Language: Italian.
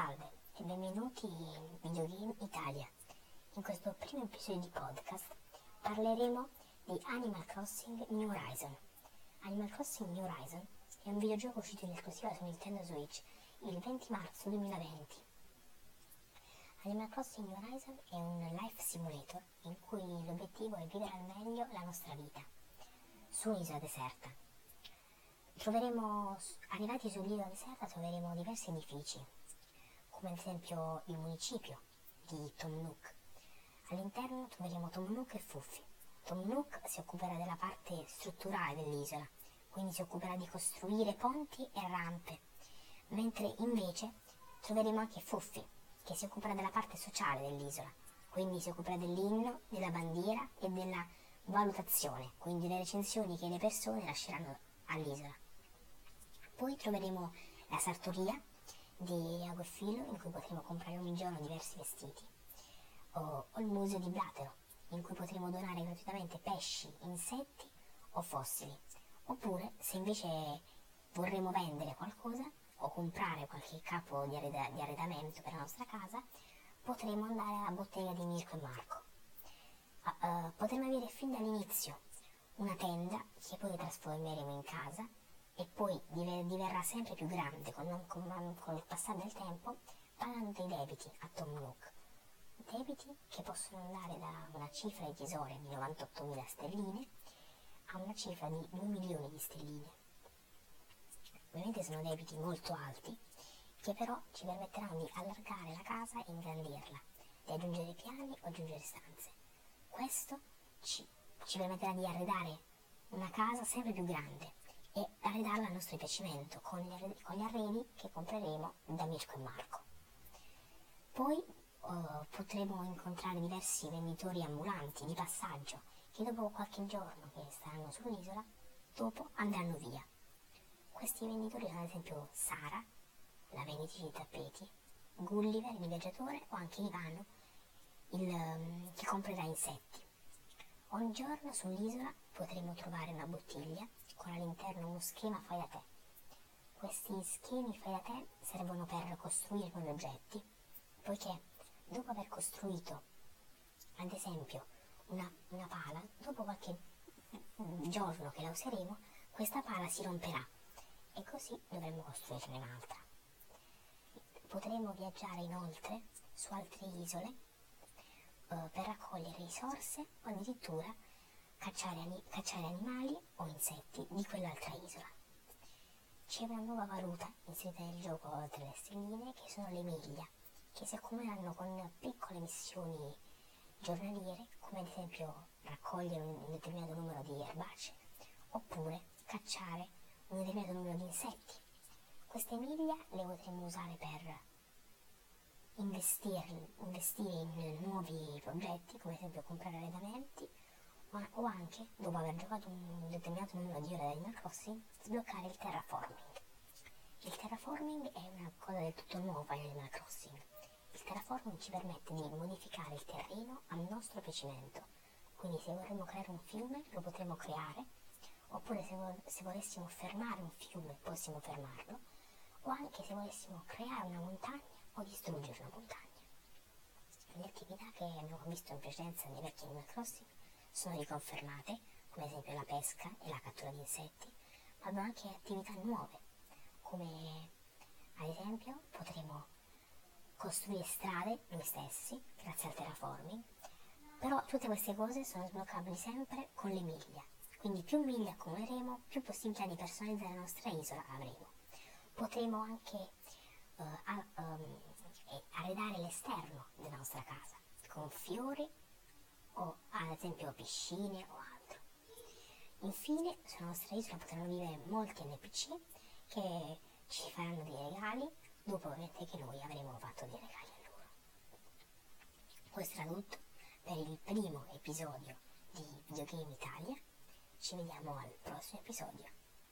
Salve e benvenuti in Videogame Italia. In questo primo episodio di podcast parleremo di Animal Crossing New Horizon. Animal Crossing New Horizon è un videogioco uscito in esclusiva su Nintendo Switch il 20 marzo 2020. Animal Crossing New Horizon è un life simulator in cui l'obiettivo è vivere al meglio la nostra vita su un'isola deserta Troveremo, arrivati sull'isola deserta, troveremo diversi edifici, come ad esempio il municipio di Tom Nook. All'interno troveremo Tom Nook e Fuffi. Tom Nook si occuperà della parte strutturale dell'isola, quindi si occuperà di costruire ponti e rampe, mentre invece troveremo anche Fuffi, che si occuperà della parte sociale dell'isola, quindi si occuperà dell'inno, della bandiera e della valutazione, quindi le recensioni che le persone lasceranno all'isola. Poi troveremo la sartoria di Agorfilo in cui potremo comprare ogni giorno diversi vestiti o, o il museo di Blatero in cui potremo donare gratuitamente pesci, insetti o fossili. Oppure se invece vorremmo vendere qualcosa o comprare qualche capo di, arreda- di arredamento per la nostra casa, potremo andare alla bottega di Mirko e Marco. Uh, potremo avere fin dall'inizio una tenda che poi trasformeremo in casa e poi diverrà sempre più grande con, con, con il passare del tempo, pagando dei debiti a Tom Nook. Debiti che possono andare da una cifra di tesori di 98.000 sterline a una cifra di 2 milioni di sterline. Ovviamente sono debiti molto alti, che però ci permetteranno di allargare la casa e ingrandirla, di aggiungere piani o aggiungere stanze. Questo ci, ci permetterà di arredare una casa sempre più grande, e arredarla a nostro piacimento con gli, con gli arredi che compreremo da Mirko e Marco. Poi uh, potremo incontrare diversi venditori ambulanti di passaggio che dopo qualche giorno che staranno sull'isola, dopo andranno via. Questi venditori sono ad esempio Sara, la venditrice di tappeti, Gulliver, il viaggiatore, o anche Ivano, il, um, che comprerà insetti. Ogni giorno sull'isola potremo trovare una bottiglia con all'interno uno schema fai da te. Questi schemi fai da te servono per costruire nuovi oggetti, poiché dopo aver costruito, ad esempio, una, una pala, dopo qualche giorno che la useremo, questa pala si romperà e così dovremo costruirne un'altra. Potremo viaggiare inoltre su altre isole eh, per raccogliere risorse o addirittura cacciare, cacciare animali o insetti di quell'altra isola. C'è una nuova valuta inserita nel gioco oltre le stelline che sono le miglia, che si accumuleranno con piccole missioni giornaliere, come ad esempio raccogliere un determinato numero di erbacee, oppure cacciare un determinato numero di insetti. Queste miglia le potremo usare per investire, investire in nuovi progetti, come ad esempio comprare arredamenti o anche, dopo aver giocato un determinato numero di ore da Animal Crossing, sbloccare il terraforming. Il terraforming è una cosa del tutto nuova in Animal Crossing. Il terraforming ci permette di modificare il terreno a nostro piacimento, quindi se vorremmo creare un fiume lo potremo creare, oppure se, vo- se volessimo fermare un fiume possiamo fermarlo, o anche se volessimo creare una montagna o distruggere una montagna. Le attività che abbiamo visto in precedenza nei vecchi Animal Crossing sono riconfermate, come ad esempio la pesca e la cattura di insetti, ma abbiamo anche attività nuove, come ad esempio potremo costruire strade noi stessi, grazie al terraforming, però tutte queste cose sono sbloccabili sempre con le miglia, quindi più miglia accumuleremo, più possibilità di personalizzare la nostra isola avremo. Potremo anche uh, a, um, arredare l'esterno della nostra casa con fiori o ad esempio piscine o altro. Infine sulla nostra isola potranno vivere molti NPC che ci faranno dei regali dopo ovviamente che noi avremo fatto dei regali a loro. Questo era tutto per il primo episodio di Videogame Italia. Ci vediamo al prossimo episodio.